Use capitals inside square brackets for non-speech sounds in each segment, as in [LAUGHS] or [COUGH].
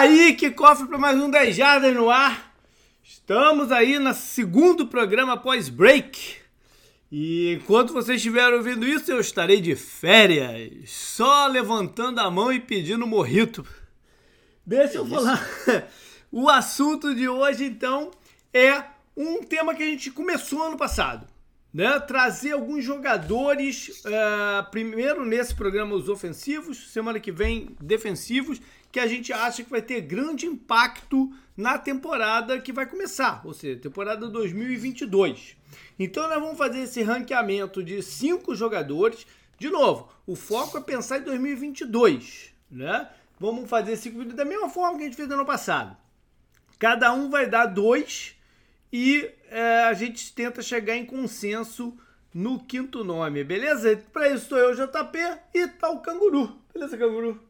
aí, que cofre para mais um 10 Jardas no ar. Estamos aí no segundo programa pós-break. E enquanto vocês estiverem ouvindo isso, eu estarei de férias, só levantando a mão e pedindo morrito. Deixa eu falar. [LAUGHS] O assunto de hoje, então, é um tema que a gente começou ano passado. Né? Trazer alguns jogadores, uh, primeiro nesse programa os ofensivos, semana que vem defensivos, que a gente acha que vai ter grande impacto na temporada que vai começar, ou seja, temporada 2022. Então nós vamos fazer esse ranqueamento de cinco jogadores. De novo, o foco é pensar em 2022, né? Vamos fazer cinco vídeos da mesma forma que a gente fez no ano passado. Cada um vai dar dois e é, a gente tenta chegar em consenso no quinto nome, beleza? Para isso estou eu, JP, e tá o Canguru. Beleza, Canguru?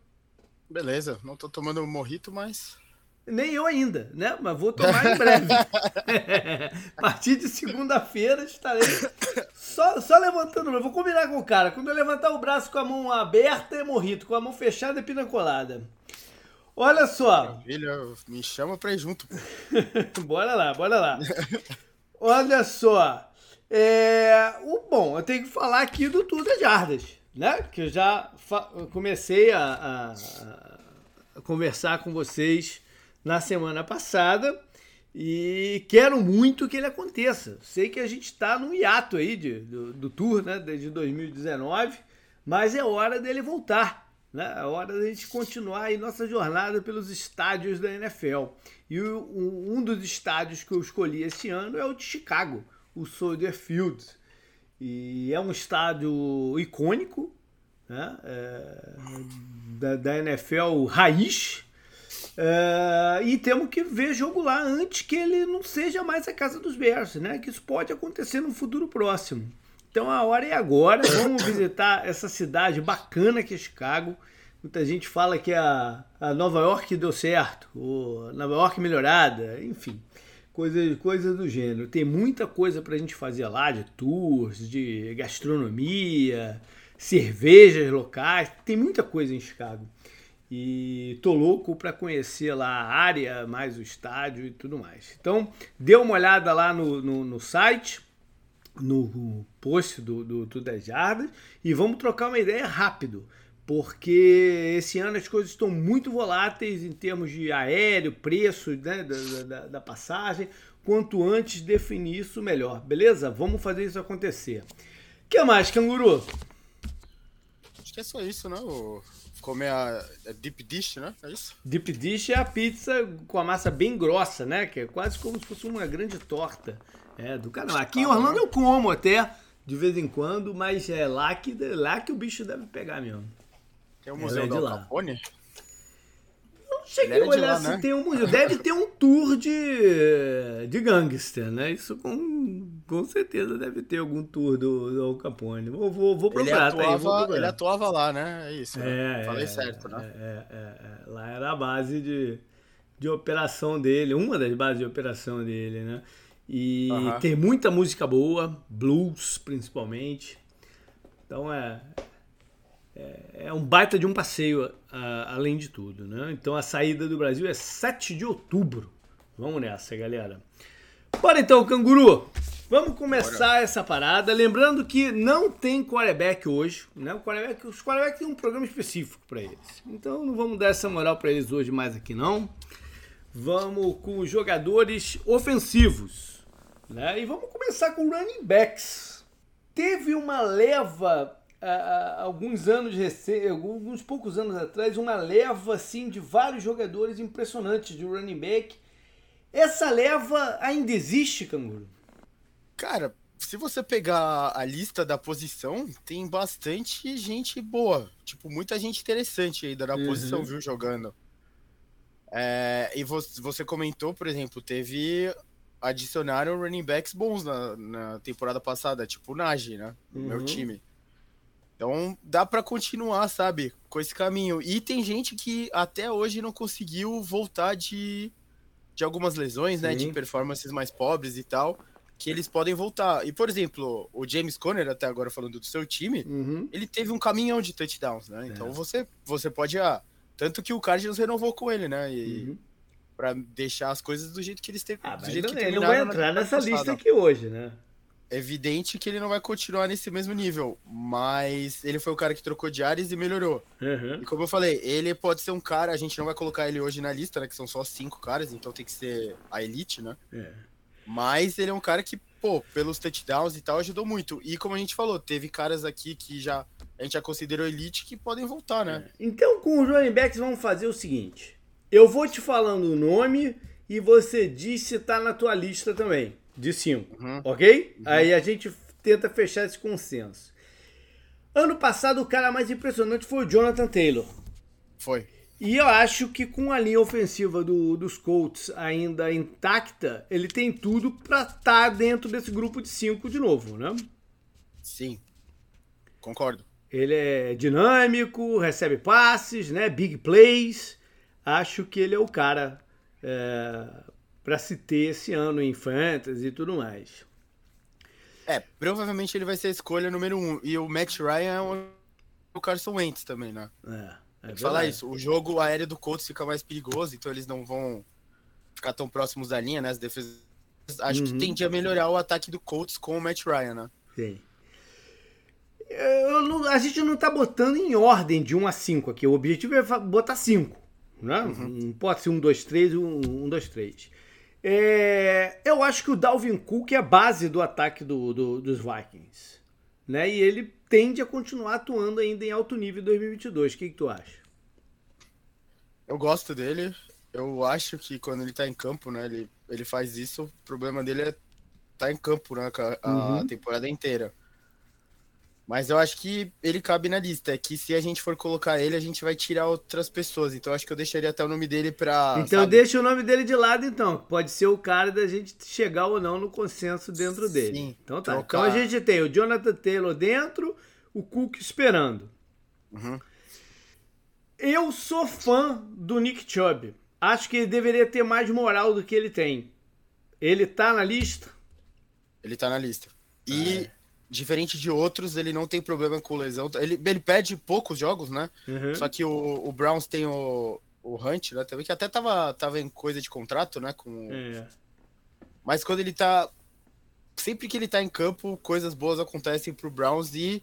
Beleza, não tô tomando morrito, mas. Nem eu ainda, né? Mas vou tomar em breve. [LAUGHS] [LAUGHS] a partir de segunda-feira estarei só, só levantando. Eu vou combinar com o cara. Quando eu levantar o braço com a mão aberta é morrito, com a mão fechada é pina colada. Olha só. Maravilha, me chama pra ir junto. [LAUGHS] bora lá, bora lá. Olha só. É, o, bom, eu tenho que falar aqui do Tour das Jardas né? Que eu já comecei a, a, a, conversar com vocês na semana passada e quero muito que ele aconteça. Sei que a gente está no hiato aí de, do, do tour, né? Desde 2019, mas é hora dele voltar. Né? É hora da gente continuar aí nossa jornada pelos estádios da NFL. E o, um dos estádios que eu escolhi esse ano é o de Chicago, o Soldier Field. E é um estádio icônico né? É, da, da, NFL raiz. É, e temos que ver jogo lá antes que ele não seja mais a casa dos Bears, né? Que isso pode acontecer no futuro próximo. Então a hora é agora. Vamos visitar essa cidade bacana que é Chicago. Muita gente fala que a, a Nova York deu certo, ou Nova York melhorada, enfim coisas coisa do gênero. Tem muita coisa para a gente fazer lá, de tours, de gastronomia, cervejas locais, tem muita coisa em Chicago. E tô louco para conhecer lá a área, mais o estádio e tudo mais. Então, dê uma olhada lá no, no, no site, no post do, do Tudo das Jardas e vamos trocar uma ideia rápido porque esse ano as coisas estão muito voláteis em termos de aéreo, preço né, da, da, da, passagem. Quanto antes definir isso, melhor. Beleza? Vamos fazer isso acontecer. O que mais, canguru? Acho que é só isso, né? O... Comer a, a deep dish, né? É isso? Deep dish é a pizza com a massa bem grossa, né? Que é quase como se fosse uma grande torta. É, do canal. Aqui em Orlando eu como até, de vez em quando, mas é lá que, lá que o bicho deve pegar mesmo. Tem o Museu é do Capone? Não cheguei a olhar se né? tem um museu. Deve ter um tour de, de gangster, né? Isso com, com certeza deve ter algum tour do, do Al Capone. Vou, vou, vou procurar, ele atuava, tá aí, vou procurar. Ele atuava lá, né? É isso. Né? É, Falei é, certo, né? É, é, é, lá era a base de, de operação dele, uma das bases de operação dele, né? E uh -huh. tem muita música boa, blues principalmente. Então é, é, é um baita de um passeio, além de tudo. Né? Então a saída do Brasil é 7 de outubro. Vamos nessa, galera. Bora então, canguru! Vamos começar Bora. essa parada. Lembrando que não tem quarterback hoje. Né? O quarterback, os quarterbacks têm um programa específico para eles. Então não vamos dar essa moral para eles hoje mais aqui, não. Vamos com os jogadores ofensivos. Né? E vamos começar com running backs. Teve uma leva há, alguns anos alguns poucos anos atrás, uma leva assim de vários jogadores impressionantes de running back. Essa leva ainda existe, Canguru? Cara, se você pegar a lista da posição, tem bastante gente boa. Tipo, muita gente interessante aí da uhum. posição, viu, jogando. É, e você, comentou, por exemplo, teve. Adicionaram running backs bons na, na temporada passada, tipo o Najee, né? No uhum. meu time. Então dá para continuar, sabe, com esse caminho. E tem gente que até hoje não conseguiu voltar de, de algumas lesões, Sim. né, de performances mais pobres e tal, que eles podem voltar. E por exemplo, o James Conner, até agora falando do seu time, uhum. ele teve um caminhão de touchdowns, né? Então é. você você pode ah, Tanto que o Cardinals renovou com ele, né? E, uhum. Pra deixar as coisas do jeito que eles têm. Ah, do jeito não, que ele não vai entrar nessa lista aqui hoje, né? É evidente que ele não vai continuar nesse mesmo nível, mas ele foi o cara que trocou de áreas e melhorou. Uhum. E como eu falei, ele pode ser um cara, a gente não vai colocar ele hoje na lista, né? Que são só cinco caras, então tem que ser a elite, né? É. Mas ele é um cara que, pô, pelos touchdowns e tal, ajudou muito. E como a gente falou, teve caras aqui que já a gente já considerou elite que podem voltar, né? É. Então, com os running backs, vamos fazer o seguinte: eu vou te falando o nome e você diz se tá na tua lista também de 5, uhum. ok? Uhum. Aí a gente tenta fechar esse consenso. Ano passado, o cara mais impressionante foi o Jonathan Taylor. Foi. E eu acho que com a linha ofensiva do, dos Colts ainda intacta, ele tem tudo para estar tá dentro desse grupo de 5 de novo, né? Sim. Concordo. Ele é dinâmico, recebe passes, né? Big plays. Acho que ele é o cara é, para se ter esse ano em fantasy e tudo mais. É, provavelmente ele vai ser a escolha número um. E o Matt Ryan é o, o Carson Wentz também, né? É. é falar isso, o jogo aéreo do Colts fica mais perigoso, então eles não vão ficar tão próximos da linha, né? As defesas. Acho uhum. que tende a melhorar o ataque do Colts com o Matt Ryan, né? Sim. Não, a gente não tá botando em ordem de 1 a 5 aqui. O objetivo é botar 5. Né? Uhum. Pode ser 1, 2, 3 e 1, 2, 3. É, eu acho que o Dalvin Cook é a base do ataque do, do, dos Vikings. Né? E ele tende a continuar atuando ainda em alto nível em 2022. O que, que tu acha? Eu gosto dele. Eu acho que quando ele tá em campo, né, ele, ele faz isso. O problema dele é tá em campo né, a, uhum. temporada inteira. Mas eu acho que ele cabe na lista. É que se a gente for colocar ele, a gente vai tirar outras pessoas. Então acho que eu deixaria até o nome dele pra. Então sabe? deixa o nome dele de lado, então. Pode ser o cara da gente chegar ou não no consenso dentro dele. Sim. Então tá. Trocar... Então a gente tem o Jonathan Taylor dentro, o Cook esperando. Uhum. Eu sou fã do Nick Chubb. Acho que ele deveria ter mais moral do que ele tem. Ele tá na lista? Ele tá na lista. E. É diferente de outros, ele não tem problema com lesão. Ele, ele perde poucos jogos, né? Uhum. Só que o, o, Browns tem o, o Hunt, né? Também, que até tava, tava em coisa de contrato, né? Com... É. Mas quando ele tá. Sempre que ele tá em campo, coisas boas acontecem pro Browns e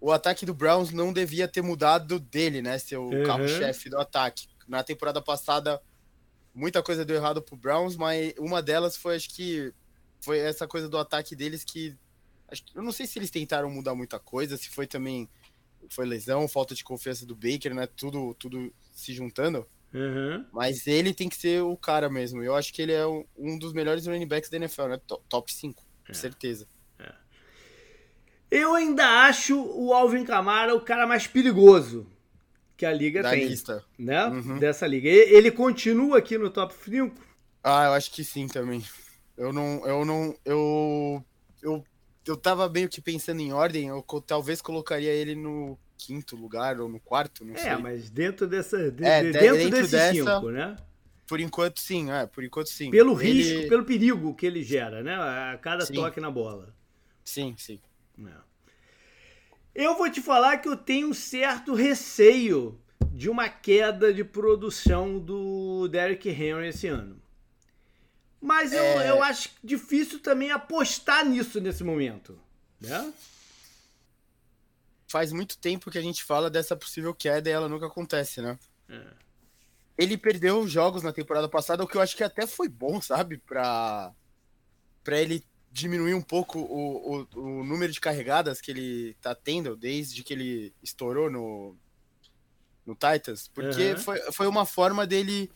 o ataque do Browns não devia ter mudado dele, né? Ser o uhum. carro-chefe do ataque. Na temporada passada, muita coisa deu errado pro Browns, mas uma delas foi, acho que, foi essa coisa do ataque deles que eu não sei se eles tentaram mudar muita coisa, se foi também foi lesão, falta de confiança do Baker, né? Tudo, tudo se juntando. Uhum. Mas ele tem que ser o cara mesmo. Eu acho que ele é um dos melhores running backs da NFL, né? Top 5, com é. certeza. É. Eu ainda acho o Alvin Kamara o cara mais perigoso que a liga da tem. Lista. Né? Uhum. Dessa liga. Ele continua aqui no top 5? Ah, eu acho que sim também. Eu não. Eu não. Eu. Eu eu tava meio que pensando em ordem, eu talvez colocaria ele no quinto lugar ou no quarto, não é, sei. É, mas dentro dessa. De, é, dentro, dentro desses dessa, cinco, né? Por enquanto sim, é, por enquanto sim. Pelo ele... risco, pelo perigo que ele gera, né? A cada sim. toque na bola. Sim, sim. É. Eu vou te falar que eu tenho um certo receio de uma queda de produção do Derrick Henry esse ano. Mas eu, é... eu acho difícil também apostar nisso nesse momento. Né? Faz muito tempo que a gente fala dessa possível queda e ela nunca acontece, né? É. Ele perdeu jogos na temporada passada, o que eu acho que até foi bom, sabe? Pra, pra ele diminuir um pouco o, o, o número de carregadas que ele tá tendo desde que ele estourou no, no Titans. Porque uhum. foi, foi uma forma dele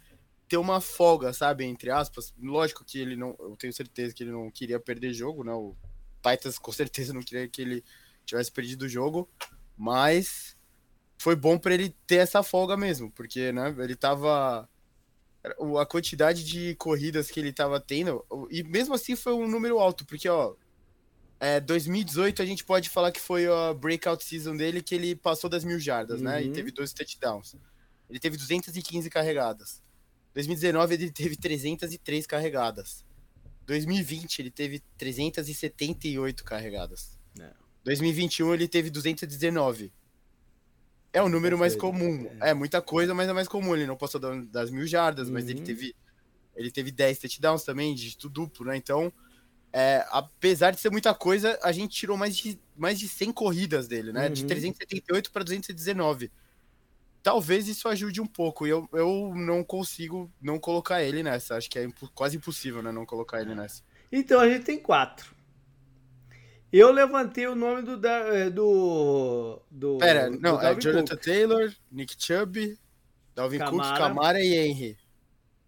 ter uma folga, sabe? Entre aspas. Lógico que ele não. Eu tenho certeza que ele não queria perder jogo, né? O Titans com certeza não queria que ele tivesse perdido o jogo. Mas foi bom para ele ter essa folga mesmo, porque, né? Ele tava. A quantidade de corridas que ele tava tendo, e mesmo assim foi um número alto, porque, ó, é, 2018 a gente pode falar que foi a breakout season dele, que ele passou das mil jardas, uhum. né? E uhum. teve dois touchdowns. Ele teve 215 carregadas. 2019 ele teve 303 carregadas. 2020 ele teve 378 carregadas. É. 2021 ele teve 219. É o número mais comum. É. é. muita coisa, mas é mais comum. Ele não passou das mil jardas, uhum. mas ele uhum. teve, ele teve 10 touchdowns também, dígito duplo, né? Então, é, apesar de ser muita coisa, a gente tirou mais de, mais de 100 corridas dele, né? Uhum. De 378 para 219. Talvez isso ajude um pouco. E eu, eu não consigo não colocar ele nessa. Acho que é impo quase impossível, né? Não colocar ele nessa. Então a gente tem quatro. Eu levantei o nome do. Eh, do, do Pera, não, do é Jonathan Cook. Taylor, Nick Chubb, Dalvin Camara. Cook, Camara e Henry.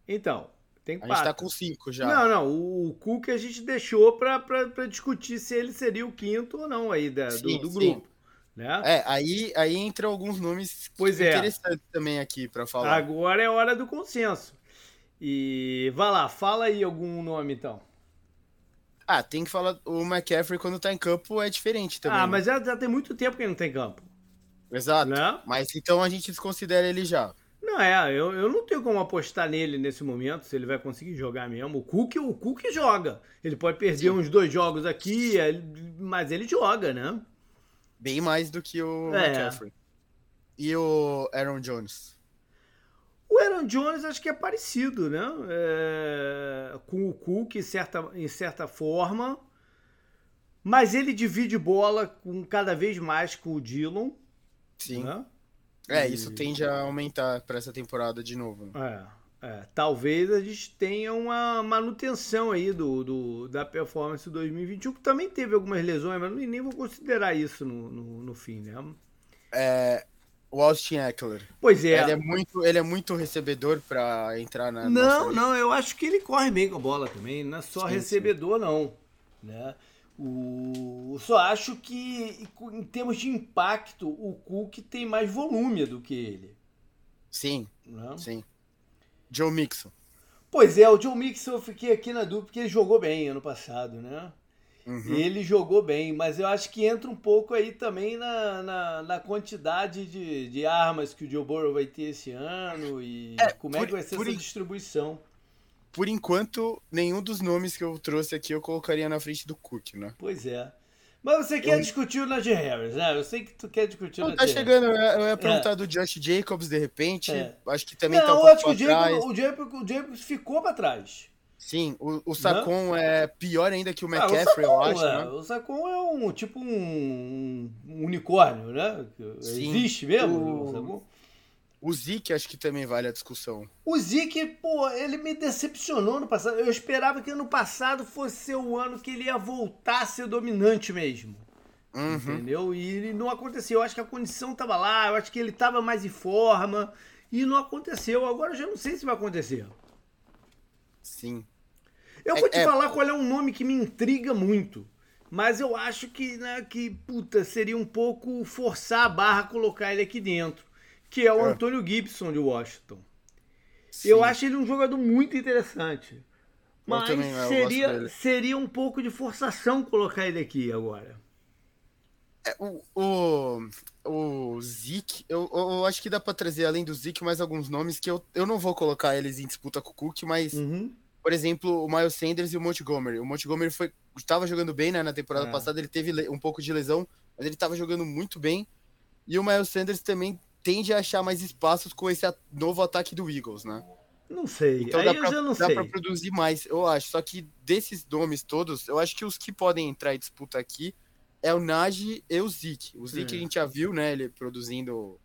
Então, tem quatro. A gente tá com cinco já. Não, não, o Cook a gente deixou pra, pra, pra discutir se ele seria o quinto ou não aí da, sim, do, do grupo. Né? É, aí, aí entra alguns nomes pois é. interessantes também aqui para falar. Agora é hora do consenso. E vai lá, fala aí algum nome então. Ah, tem que falar. O McCaffrey, quando tá em campo, é diferente também. Ah, né? mas já, já, tem muito tempo que ele não tem campo. Exato. Né? Mas então a gente desconsidera ele já. Não, é, eu, eu não tenho como apostar nele nesse momento, se ele vai conseguir jogar mesmo. O Cook, o Cook joga. Ele pode perder Sim. uns dois jogos aqui, é, mas ele joga, né? Bem mais do que o é. McCaffrey. E o Aaron Jones? O Aaron Jones acho que é parecido, né? É, com o Cook em certa, em certa forma. Mas ele divide bola com cada vez mais com o Dillon. Sim. Né? É, isso tende a aumentar para essa temporada de novo. É, é, talvez a gente tenha uma manutenção aí do, do, da performance 2021, que também teve algumas lesões, mas nem vou considerar isso no, no, no fim, né? É, o Austin Eckler. Pois é. Ele é muito, ele é muito recebedor para entrar na. Não, não, eu acho que ele corre bem com a bola também. Não é só sim, recebedor, sim. não. Né? O, só acho que, em termos de impacto, o Cook tem mais volume do que ele. Sim. Não? Né? Sim. Joe Mixon. Pois é, o Joe Mixon eu fiquei aqui na dúvida porque ele jogou bem ano passado, né? Uhum. Ele jogou bem, mas eu acho que entra um pouco aí também na, na, na quantidade de, de, armas que o Joe Burrow vai ter esse ano e é, como por, é que vai ser essa distribuição. Por enquanto, nenhum dos nomes que eu trouxe aqui eu colocaria na frente do Cook, né? Pois é. Mas você quer eu... discutir o Najee Harris, né? Eu sei que tu quer discutir o Najee Tá chegando, eu ia perguntar é. do Josh Jacobs de repente. É. Acho que também Não, tá um pouco acho que o Jacobs, o, Jacobs, o Jacobs ficou pra trás. Sim, o, o Sacon é pior ainda que o McCaffrey, ah, o eu acho. É. Né? O Sacon é um tipo um, um unicórnio, né? Sim. Existe mesmo o, o Sacon. O Zeke acho que também vale a discussão. O Zeke, pô, ele me decepcionou no passado. Eu esperava que ano passado fosse o ano que ele ia voltar a ser dominante mesmo. Uhum. Entendeu? E não aconteceu. Eu acho que a condição tava lá, eu acho que ele tava mais em forma. E não aconteceu. Agora eu já não sei se vai acontecer. Sim. Eu vou te é, é falar qual é um nome que me intriga muito. Mas eu acho que, né, que, puta, seria um pouco forçar a barra colocar ele aqui dentro. Que é o é. Antônio Gibson de Washington. Sim. Eu acho ele um jogador muito interessante. Mas também, seria, seria um pouco de forçação colocar ele aqui agora. É, o, o, o Zeke, eu, eu, acho que dá pra trazer, além do Zeke, mais alguns nomes que eu, eu não vou colocar eles em disputa com o Cook, mas, uhum. por exemplo, o Miles Sanders e o Montgomery. O Montgomery foi, estava jogando bem né, na temporada é. passada, ele teve um pouco de lesão, mas ele estava jogando muito bem. E o Miles Sanders também tende a achar mais espaços com esse novo ataque do Eagles, né? Não sei. Então Aí dá pra, não dá sei. pra produzir mais, eu acho. Só que desses nomes todos, eu acho que os que podem entrar em disputa aqui é o Najee e o Zeke. O Zeke a gente já viu, né? Ele produzindo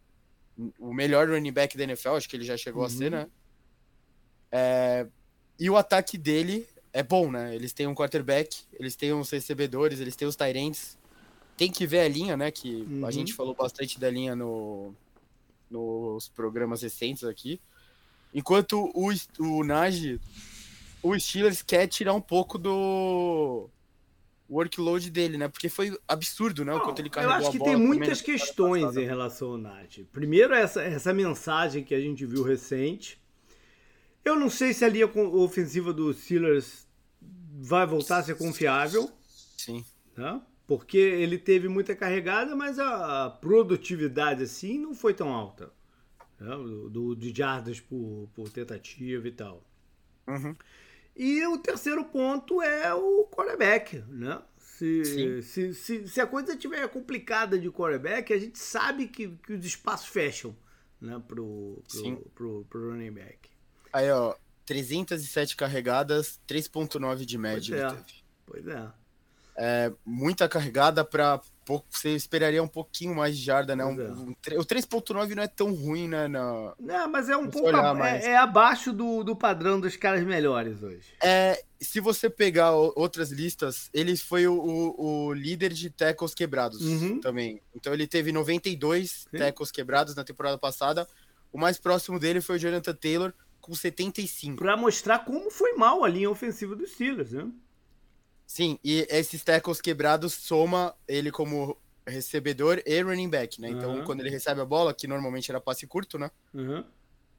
o melhor running back da NFL, acho que ele já chegou uhum. a ser, uhum. né? É... E o ataque dele é bom, né? Eles têm um quarterback, eles têm uns recebedores, eles têm os Tyrants. Tem que ver a linha, né? Que uhum. a gente falou bastante da linha no, nos programas recentes aqui. Enquanto o, o Najee, o Steelers quer tirar um pouco do workload dele, né? Porque foi absurdo, né? O quanto ele carregou Eu acho que tem muitas questões em relação ao Nath. Primeiro, essa, essa mensagem que a gente viu recente. Eu não sei se a linha ofensiva do Steelers vai voltar a ser confiável. Sim. Né? Porque ele teve muita carregada, mas a produtividade assim não foi tão alta. Né? Do, de jardas por, por tentativa e tal. Uhum. E o terceiro ponto é o quarterback, né? Se, se, se, se, a coisa estiver complicada de quarterback, a gente sabe que, que os espaços fecham né, pro, pro, pro, pro running back. Aí, ó, 307 carregadas, 3.9 de média. Pois é. Pois é. É muita carregada para pouco, você esperaria um pouquinho mais de jarda, né? Um, é. um, o 3.9 não é tão ruim, né? Na, não, mas é um pouco é, é, abaixo do, do padrão dos caras melhores hoje. É, se você pegar outras listas, ele foi o, o, o líder de tackles quebrados uhum. também. Então ele teve 92 Sim. tackles quebrados na temporada passada. O mais próximo dele foi o Jonathan Taylor com 75. Para mostrar como foi mal a linha ofensiva dos Steelers, né? Sim, e esses tackles quebrados soma ele como recebedor e running back, né? Então, uhum. quando ele recebe a bola, que normalmente era passe curto, né? Uhum.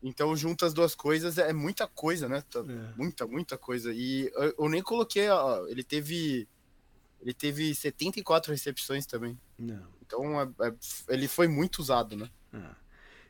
Então, junta as duas coisas, é muita coisa, né? Tá é. Muita, muita coisa. E eu, eu nem coloquei, ó, ele teve ele teve 74 recepções também. Não. Então, é, é, ele foi muito usado, né? É.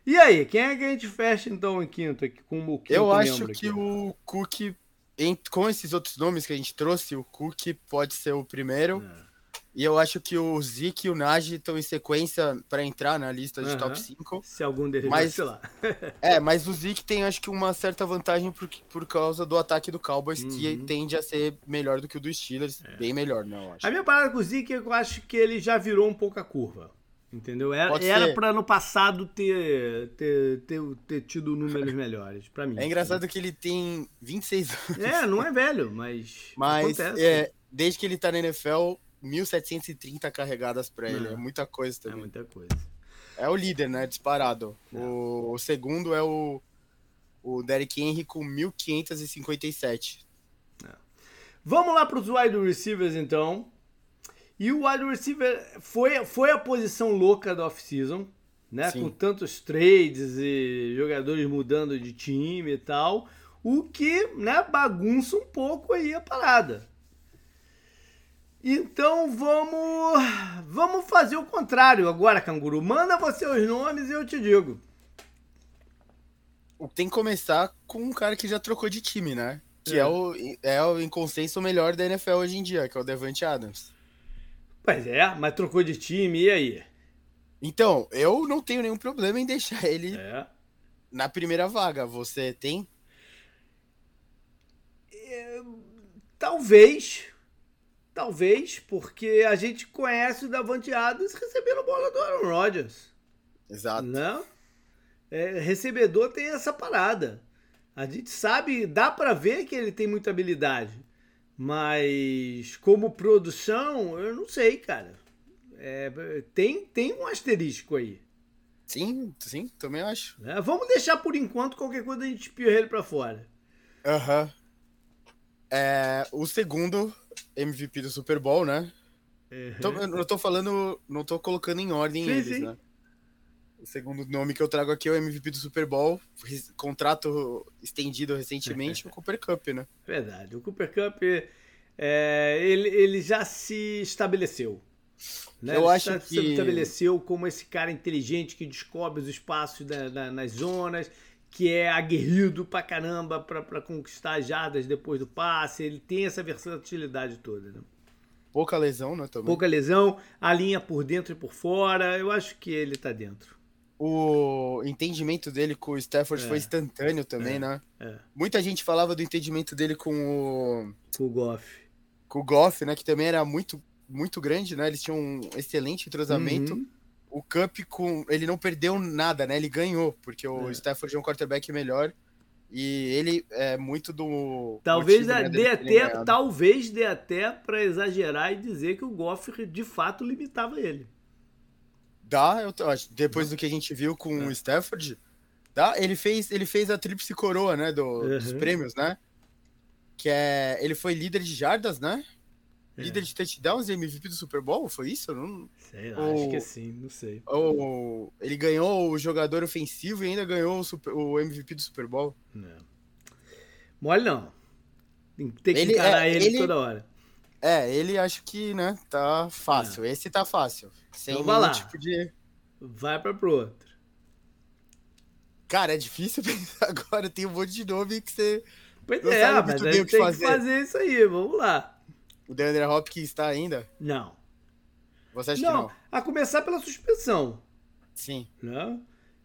E aí, quem é que a gente fecha então em quinto aqui com o quinto Eu acho que aqui? o Cook em, com esses outros nomes que a gente trouxe, o Cook pode ser o primeiro. É. E eu acho que o Zeke e o Najee estão em sequência para entrar na lista de uhum. top 5. Se algum deles mas, lá. [LAUGHS] é, mas o Zeke tem acho que uma certa vantagem por, por causa do ataque do Cowboys, uhum. que tende a ser melhor do que o do Steelers. É. Bem melhor, não, acho. A minha parada com o Zeke é que eu acho que ele já virou um pouco a curva. Entendeu? Era, era para no passado ter, ter, ter, ter tido números melhores, para mim. É engraçado que ele tem 26 anos. É, não é velho, mas. Mas é, desde que ele tá na NFL, 1.730 carregadas para ele. É muita coisa também. É muita coisa. É o líder, né? Disparado. O, o, segundo é o, o Derrick Henry com 1.557. É. Vamos lá para os wide receivers, então. E o wide receiver foi, foi a posição louca da off-season, né? Sim. Com tantos trades e jogadores mudando de time e tal. O que, né, bagunça um pouco aí a parada. Então vamos vamos fazer o contrário agora, canguru. Manda você os nomes e eu te digo. Tem que começar com um cara que já trocou de time, né? Que é, é o, é o em consenso melhor da NFL hoje em dia, que é o Devante Adams. Pois é, mas trocou de time, e aí? Então, eu não tenho nenhum problema em deixar ele é. na primeira vaga. Você tem? É, talvez. Talvez, porque a gente conhece o Davante Adams recebendo bola do Aaron Rodgers. Exato. Não? É, recebedor tem essa parada. A gente sabe, dá para ver que ele tem muita habilidade. Mas como produção, eu não sei, cara. É, tem, tem um asterisco aí. Sim, sim, também acho. É, vamos deixar por enquanto, qualquer coisa a gente espirra ele pra fora. Aham. Uhum. É, o segundo MVP do Super Bowl, né? Uhum. Então, eu não tô falando, não tô colocando em ordem sim, eles, sim. né? O segundo nome que eu trago aqui é o MVP do Super Bowl, contrato estendido recentemente, [LAUGHS] o Cooper Cup, né? Verdade. O Cooper Cup, é, ele, ele já se estabeleceu. Né? Eu ele acho que... se estabeleceu como esse cara inteligente que descobre os espaços da, da, nas zonas, que é aguerrido pra caramba para conquistar jardas depois do passe. Ele tem essa versatilidade toda, né? Pouca lesão, né? Também. Pouca lesão, a linha por dentro e por fora. Eu acho que ele tá dentro o entendimento dele com o Stafford é. foi instantâneo também, é. né? É. Muita gente falava do entendimento dele com o. Com o Goff. Com o Goff, né? Que também era muito, muito grande, né? Eles tinham um excelente entrosamento. Uhum. O Cup, com, ele não perdeu nada, né? Ele ganhou, porque o é. Stafford é um quarterback melhor. E ele é muito do. Talvez motivo, né, dê até, talvez dê até para exagerar e dizer que o Goff de fato limitava ele. Dá, eu acho. Depois do que a gente viu com é. o Stafford, dá. Ele fez, ele fez a tríplice coroa, né? Do, uhum. Dos prêmios, né? Que é. Ele foi líder de jardas, né? É. Líder de touchdowns e MVP do Super Bowl, foi isso? Não... Sei lá, ou... acho que sim, não sei. Ou ele ganhou o jogador ofensivo e ainda ganhou o, super... o MVP do Super Bowl. Não. Mole não. Tem que ele, encarar é, ele, ele, toda hora. É, ele acho que, né, tá fácil. É. Esse tá fácil. Sem então vai lá. tipo de. Vai pra pro outro. Cara, é difícil [LAUGHS] pensar agora. Tem um monte de nome que você. Pois é, mas tem que fazer. que fazer isso aí. Vamos lá. O DeAndre Hopkins está ainda? Não. Você acha não, que não? A começar pela suspensão. Sim. Né?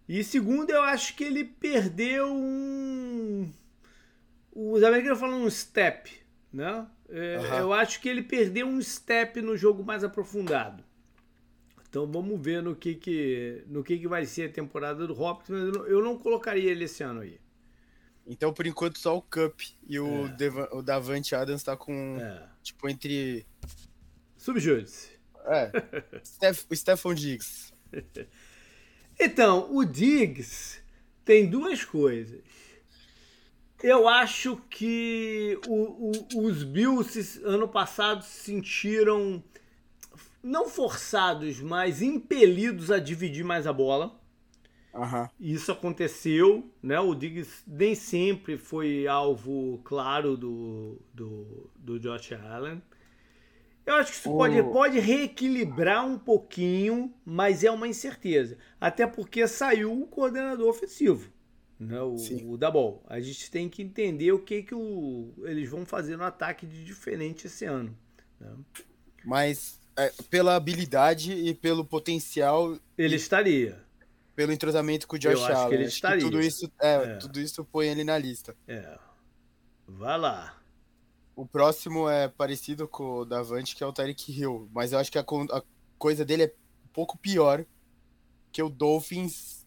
E segundo, eu acho que ele perdeu um. Os americanos falam um step, né? É, Aham. Eu acho que ele perdeu um step no jogo mais aprofundado. Então vamos ver no que, que, no que, que vai ser a temporada do Hopkins. mas eu não- Eu não colocaria ele esse ano aí. Então, por enquanto, só o Cup e o, É. O Davante Adams tá com, É. tipo, entre... Subjúdice. É, [LAUGHS] Steph, o Stephon Diggs. [LAUGHS] Então, o Diggs tem duas coisas. Eu acho que o- o- os Bills ano passado se sentiram não forçados, mas impelidos a dividir mais a bola. Aham. Isso aconteceu, né? O Diggs nem sempre foi alvo claro do, do, do Josh Allen. Eu acho que isso O- pode, pode reequilibrar um pouquinho, mas é uma incerteza. Até porque saiu o coordenador ofensivo, né? o, Sim. o Dabol. A gente tem que entender o que, que o, eles vão fazer no ataque de diferente esse ano. né? Mas é, pela habilidade e pelo potencial, Ele estaria. pelo entrosamento com o Josh Eu acho que Allen. ele estaria. tudo isso, é, É. tudo isso põe ele na lista. É. Vai lá. O próximo é parecido com o Davante, que é o Tyreek Hill. Mas eu acho que a, a coisa dele é um pouco pior que o Dolphins.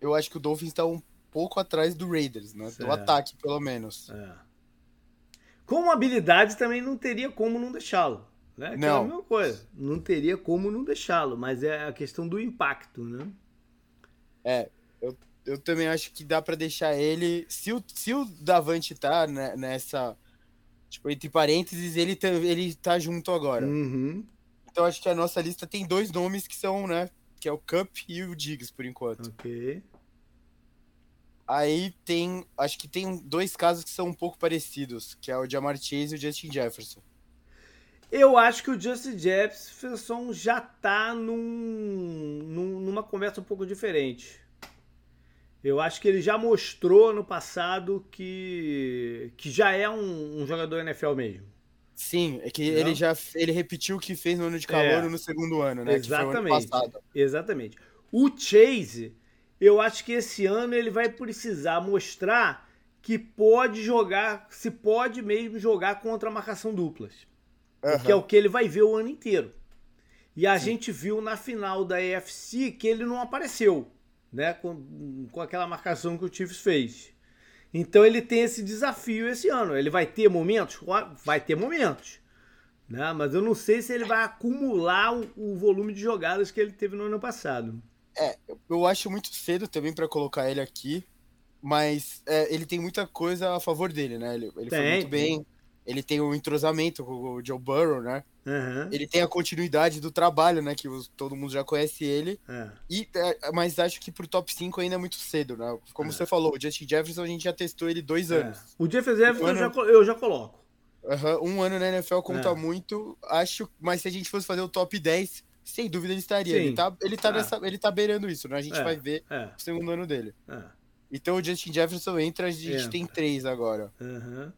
Eu acho que o Dolphins tá um pouco atrás do Raiders, né? Certo. Do ataque, pelo menos. É. Com habilidade também não teria como não deixá-lo. Né? Que é a Não. mesma coisa. Não teria como não deixá-lo, mas é a questão do impacto, né? Eu também acho que dá pra deixar ele. Se o, se o Davante tá né, nessa. Tipo, entre parênteses, ele tá, ele tá junto agora. Uhum. Então acho que a nossa lista tem dois nomes que são, né? Que é o Cup e o Diggs, por enquanto. Ok. Aí tem. Acho que tem dois casos que são um pouco parecidos, que é o Jamar Chase e o Justin Jefferson. Eu acho que o Justin Jefferson já tá num, num- numa conversa um pouco diferente. Eu acho que ele já mostrou no passado que, que já é um, um jogador NFL mesmo. Sim, é que Não? ele já ele repetiu o que fez no ano de calor É. no segundo ano, né? Ano Exatamente. passado. Exatamente. O Chase, eu acho que esse ano ele vai precisar mostrar que pode jogar, se pode mesmo jogar contra a marcação duplas. Que é o que ele vai ver o ano inteiro. E a gente viu na final da EFC que ele não apareceu, né? Com, com aquela marcação que o Chiefs fez. Então ele tem esse desafio esse ano. Ele vai ter momentos? Vai ter momentos. Né? Mas eu não sei se ele vai acumular o, o volume de jogadas que ele teve no ano passado. Eu acho muito cedo também pra colocar ele aqui, mas é, ele tem muita coisa a favor dele, né? Ele, ele foi Tem, muito bem. Ele tem o entrosamento com o Joe Burrow, né? Aham. Ele tem a continuidade do trabalho, né? Que os- todo mundo já conhece ele. É. E, é, mas acho que pro top 5 ainda é muito cedo, né? Como É. você falou, o Justin Jefferson a gente já testou ele dois anos. O Jeff Jefferson eu ano- já, co- eu já coloco. Um ano na NFL conta muito, acho, mas se a gente fosse fazer o top 10, sem dúvida ele estaria. Sim. Ele tá, ele, tá nessa, ele tá beirando isso, né? A gente vai ver É. o segundo ano dele. Então o Justin Jefferson entra, a gente tem três agora. Aham.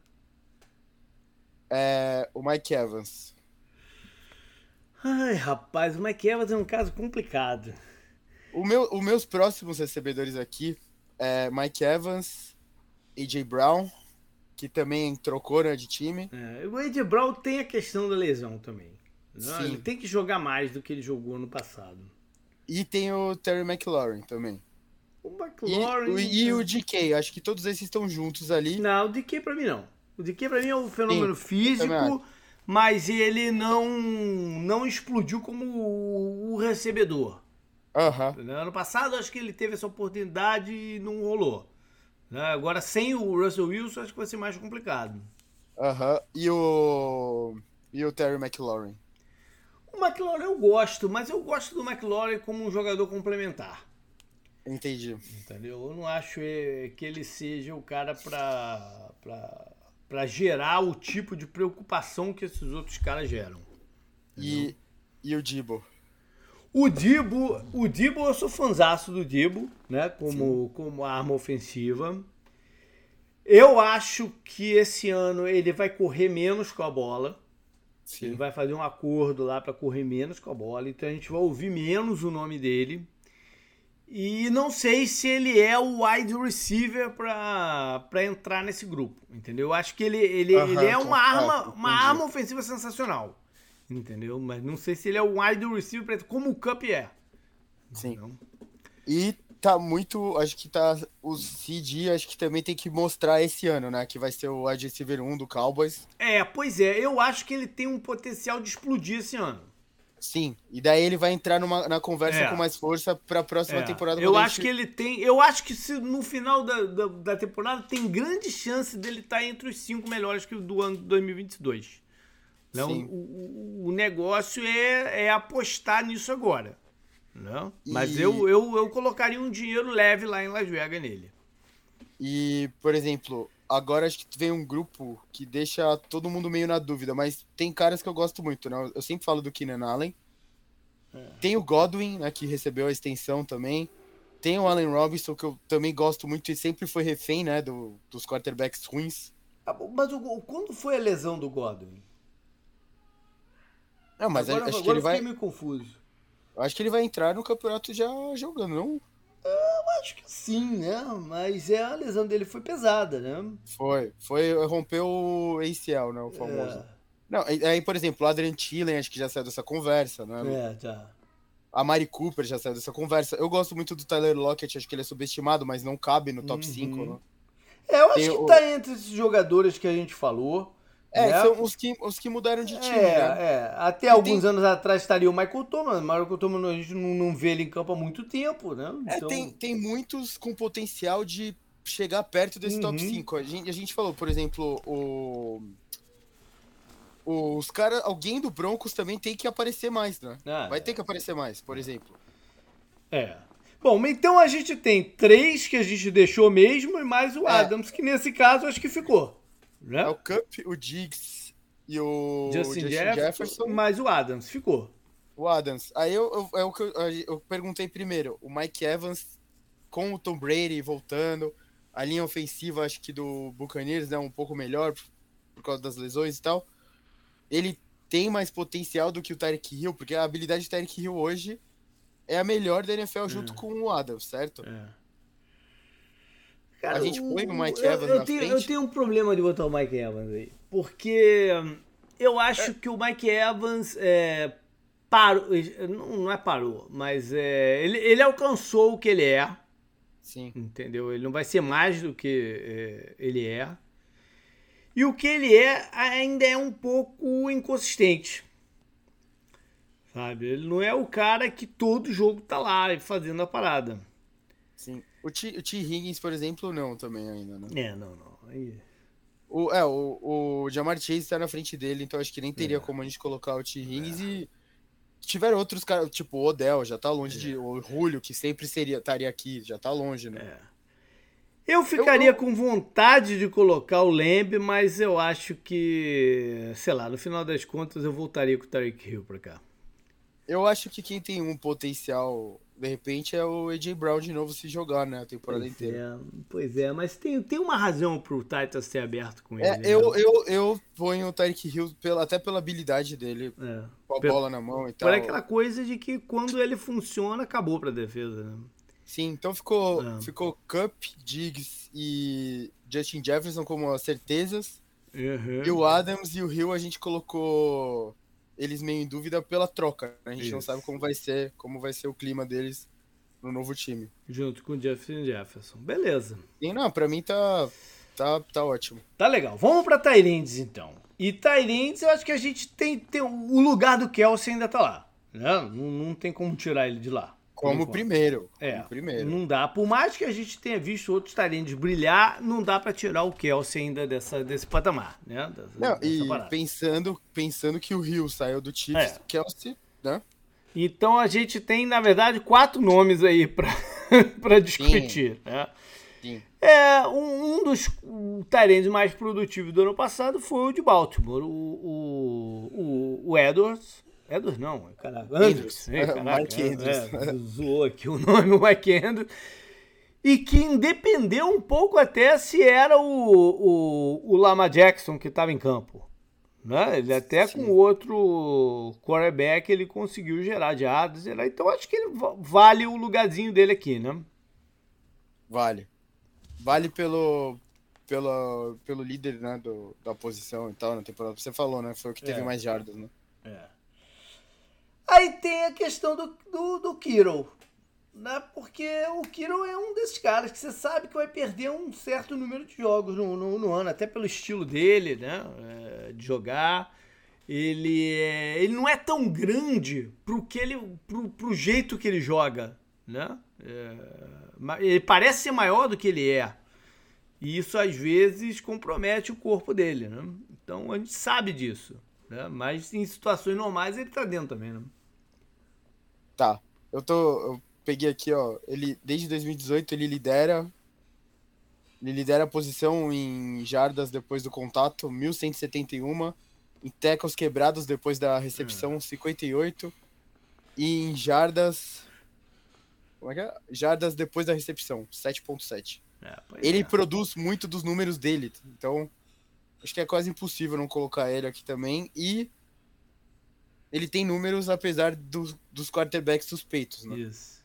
É, o Mike Evans. Ai, rapaz, o Mike Evans é um caso complicado. O meu, os meus próximos recebedores aqui é Mike Evans, AJ Brown, que também trocou né, de time. É, o Ed Brown tem a questão da lesão também. Sim. Ele tem que jogar mais do que ele jogou no passado. E tem o Terry McLaurin também. O E, McLaurin. o- e o DK, acho que todos esses estão juntos ali. Não, o DK pra mim não. O DK pra mim é um fenômeno físico, também mas ele não, não explodiu como o, recebedor. Né? Ano passado acho que ele teve essa oportunidade e não rolou. né? Agora sem o Russell Wilson acho que vai ser mais complicado. Aham. E o. E o Terry McLaurin. O McLaurin eu gosto, mas eu gosto do McLaurin como um jogador complementar. Entendi. Entendeu? Eu não acho eh, que ele seja o cara pra, pra, pra gerar o tipo de preocupação que esses outros caras geram. E, e o Dibo. O Dibo, o Dibo, eu sou fanzaço do Dibo, né? Como, como arma ofensiva. Eu acho que esse ano ele vai correr menos com a bola. Sim. Ele vai fazer um acordo lá para correr menos com a bola, então a gente vai ouvir menos o nome dele. E não sei se ele é o wide receiver para entrar nesse grupo, entendeu? Eu acho que ele, ele, uhum, ele é uma arma, uma arma ofensiva sensacional, entendeu? Mas não sei se ele é o wide receiver como o Cup é. Sim. Não. E tá muito. Acho que tá. O CD acho que também tem que mostrar esse ano, né? Que vai ser o wide receiver 1 do Cowboys. É, pois é. Eu acho que ele tem um potencial de explodir esse ano. Sim, e daí ele vai entrar numa, na conversa é. com mais força para a próxima é. temporada. Eu acho gente... que ele tem. Eu acho que se no final da, da, da temporada tem grande chance dele estar tá entre os cinco melhores que do ano de 2022. Não, o, o, o negócio é, é apostar nisso agora. Não? Mas e... eu, eu, eu colocaria um dinheiro leve lá em Las Vegas nele. E, por exemplo, agora acho que vem um grupo que deixa todo mundo meio na dúvida, mas tem caras que eu gosto muito, né? Eu sempre falo do Keenan Allen. É. Tem o Godwin, né, que recebeu a extensão também. Tem o Allen Robinson, que eu também gosto muito e sempre foi refém, né, do, dos quarterbacks ruins. Ah, mas o, quando foi a lesão do Godwin? Não, mas agora, acho agora que ele vai. meio confuso. Acho que ele vai entrar no campeonato já jogando, não? Eu acho que sim, né? Mas é, a lesão dele foi pesada, né? Foi. Foi, rompeu o ACL, né? O famoso. É. Não, aí, por exemplo, o Adrian Tillen acho que já saiu dessa conversa, né? É, já. A Mari Cooper já saiu dessa conversa. Eu gosto muito do Tyler Lockett, acho que ele é subestimado, mas não cabe no top uhum. 5, né? É, eu acho Tem que o... tá entre esses jogadores que a gente falou. É, né? são os que, os que mudaram de time, é, né? É, até e alguns tem... anos atrás estaria o Michael Thomas, o Michael Thomas a gente não, não vê ele em campo há muito tempo, né? É, então... É, tem, tem muitos com potencial de chegar perto desse uhum. top 5. A gente, a gente falou, por exemplo, o... Os caras, alguém do Broncos também tem que aparecer mais, né? Ah, Vai é. ter que aparecer mais, por exemplo. É. Bom, então a gente tem três que a gente deixou mesmo e mais o é. Adams, que nesse caso acho que ficou. Né? É o Cup, o Diggs e o Justin, Justin Jefferson, Jefferson. Mas o Adams ficou. O Adams. Aí eu, eu, é o que eu, eu perguntei primeiro. O Mike Evans com o Tom Brady voltando. A linha ofensiva, acho que do Buccaneers é né, um pouco melhor por causa das lesões e tal. Ele tem mais potencial do que o Tyreek Hill, porque a habilidade do Tyreek Hill hoje é a melhor da NFL junto é. com o Adams, certo? É. Cara, a gente põe o Mike Evans eu, eu na tenho, frente. Eu tenho um problema de botar o Mike Evans aí. Porque eu acho é. que o Mike Evans é, parou. Não é parou, mas é, ele, ele alcançou o que ele é. Sim. Entendeu? Ele não vai ser mais do que é, ele é. E o que ele é ainda é um pouco inconsistente. Sabe? Ele não é o cara que todo jogo tá lá fazendo a parada. Sim. O T, o T. Higgins, por exemplo, não também ainda, né? É, não, não. Aí... O, é, o, o Jamar Chase tá na frente dele, então acho que nem teria é. como a gente colocar o T. Higgins é. e tiveram outros caras, tipo o Odell, já tá longe é. de. O Julio, que sempre seria estaria aqui, já tá longe, né? É. Eu ficaria eu, eu... com vontade de colocar o Lembe, mas eu acho que, sei lá, no final das contas eu voltaria com o Tarek Hill pra cá. Eu acho que quem tem um potencial de repente é o AJ Brown de novo se jogar, né? A temporada pois inteira. É, pois é, mas tem, tem uma razão pro Titans ter aberto com ele. É, né? eu, eu, eu ponho o Tyreek Hill pela, até pela habilidade dele, é. com a bola na mão e tal. Por aquela coisa de que quando ele funciona, acabou pra defesa, né? Sim, então ficou, é. ficou Cup, Diggs e Justin Jefferson como as certezas. Uhum. E o Adams e o Hill a gente colocou eles meio em dúvida pela troca. Né? A gente Isso. não sabe como vai ser, como vai ser o clima deles no novo time. Junto com o Jefferson Jefferson. Beleza. E não, para mim tá, tá, tá ótimo. Tá legal. Vamos para Tyrands então. E Tyrands, eu acho que a gente tem, tem o lugar do Kelsey ainda tá lá. Né? Não, não tem como tirar ele de lá. Como primeiro. É, como primeiro. Não dá. Por mais que a gente tenha visto outros talentos brilhar, não dá para tirar o Kelsey ainda dessa, desse patamar, né? Dessa, não, e pensando, pensando que o Rio saiu do Chiefs, é. Kelsey, né? Então a gente tem, na verdade, quatro nomes aí para [LAUGHS] discutir, Sim. né? Sim. É, um, um dos talentos mais produtivos do ano passado foi o de Baltimore, o, o, o, o Edwards, Edwards não, caraca. Andrews. É, caraca, Mike Andrews. É, zoou aqui o [LAUGHS] nome, o Mike Andrews. E que independeu um pouco até se era o, o, o Lama Jackson que estava em campo. Né? Ele até Sim. com outro quarterback ele conseguiu gerar jardas. Então acho que ele vale o lugarzinho dele aqui, né? Vale. Vale pelo, pelo, pelo líder né, do, da posição e tal na temporada. Você falou, né? Foi o que teve é. mais jardas, né? É. Aí tem a questão do, do, do Kiro. Né? Porque o Kiro é um desses caras que você sabe que vai perder um certo número de jogos no, no, no ano, até pelo estilo dele, né? É, de jogar. Ele, é, ele não é tão grande pro, que ele, pro, pro jeito que ele joga, né? É, ele parece ser maior do que ele é. E isso às vezes compromete o corpo dele, né? Então a gente sabe disso. Né? Mas em situações normais ele tá dentro também, né? Tá. Eu tô. Eu peguei aqui, ó. Ele, desde 2018 ele lidera. Ele lidera a posição em jardas depois do contato, 1171. Em tackles quebrados depois da recepção, é. 58. E em jardas. Como é que é? Jardas depois da recepção, 7.7. É, ele é. produz muito dos números dele. Então, acho que é quase impossível não colocar ele aqui também. E ele tem números apesar do, dos quarterbacks suspeitos, né? Isso.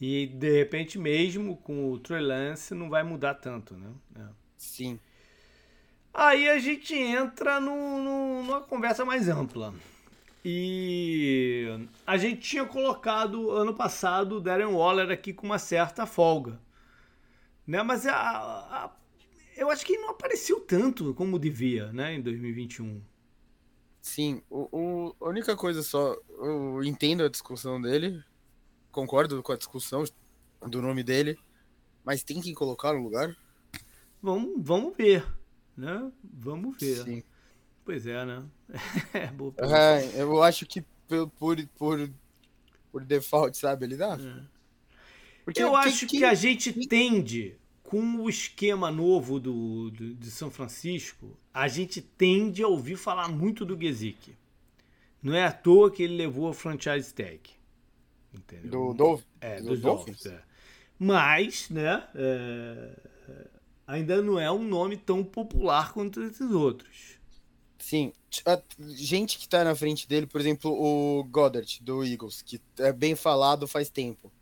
E de repente, mesmo com o Trey Lance, não vai mudar tanto, né? É. Sim. Aí a gente entra no, no, numa conversa mais ampla. E a gente tinha colocado ano passado o Darren Waller aqui com uma certa folga. Né? Mas a, a, eu acho que não apareceu tanto como devia, né, em 2021. Sim, o, o, a única coisa só, eu entendo a discussão dele, concordo com a discussão do nome dele, mas tem que colocar no lugar? Vamos, vamos ver, né? Vamos ver. Sim. Pois é, né? [LAUGHS] é, é, eu acho que por, por, por, por default, sabe, ele dá. É. Porque eu acho que... que a gente tende, com o esquema novo do, do, de São Francisco, a gente tende a ouvir falar muito do Gesick. Não é à toa que ele levou a franchise tag. Entendeu? Do, do, é, do Dolphins. Dolphins é. Mas, né, é, ainda não é um nome tão popular quanto esses outros. Sim, a gente que tá na frente dele, por exemplo, o Goddard do Eagles, que é bem falado faz tempo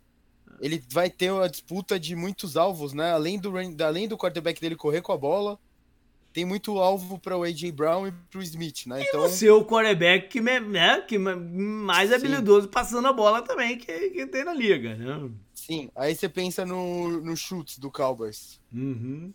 ele vai ter uma disputa de muitos alvos, né? Além do, além do quarterback dele correr com a bola, tem muito alvo para o AJ Brown e para o Smith, né? Então, e o quarterback que, né, que mais Sim. habilidoso passando a bola também que, que tem na liga, né? Sim, aí você pensa no, no chutes do Cowboys. Uhum.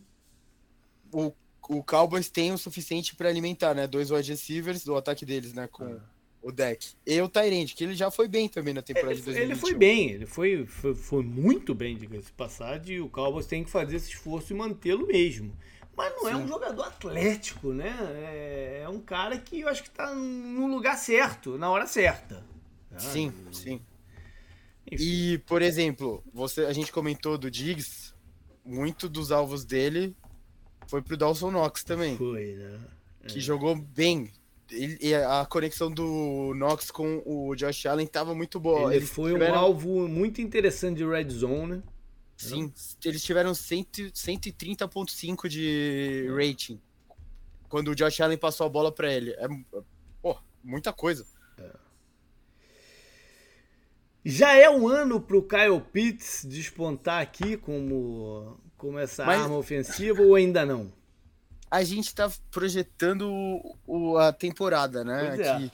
O, o Cowboys tem o suficiente para alimentar, né? Dois wide receivers do ataque deles, né? Com... Ah o deck. E o Tyrande, que ele já foi bem também na temporada ele, de 2021. Ele foi bem, ele foi, foi, foi muito bem, diga-se de passagem, e o Cowboys tem que fazer esse esforço e mantê-lo mesmo. Mas não Sim. é um jogador atlético, né? É, é, um cara que eu acho que tá no lugar certo, na hora certa. Ah, sim, sim. Enfim. E, por exemplo, você, a gente comentou do Diggs, muito dos alvos dele foi pro Dawson Knox também. Foi, né? Que é. jogou bem ele, a conexão do Knox com o Josh Allen estava muito boa. Ele eles foi tiveram... um alvo muito interessante de red zone. Sim, eles tiveram 130.5 de rating quando o Josh Allen passou a bola para ele. É, pô, muita coisa. É. Já é um ano para o Kyle Pitts despontar aqui como, como essa Mas... arma ofensiva ou ainda não? A gente tá projetando o, a temporada, né? Pois aqui.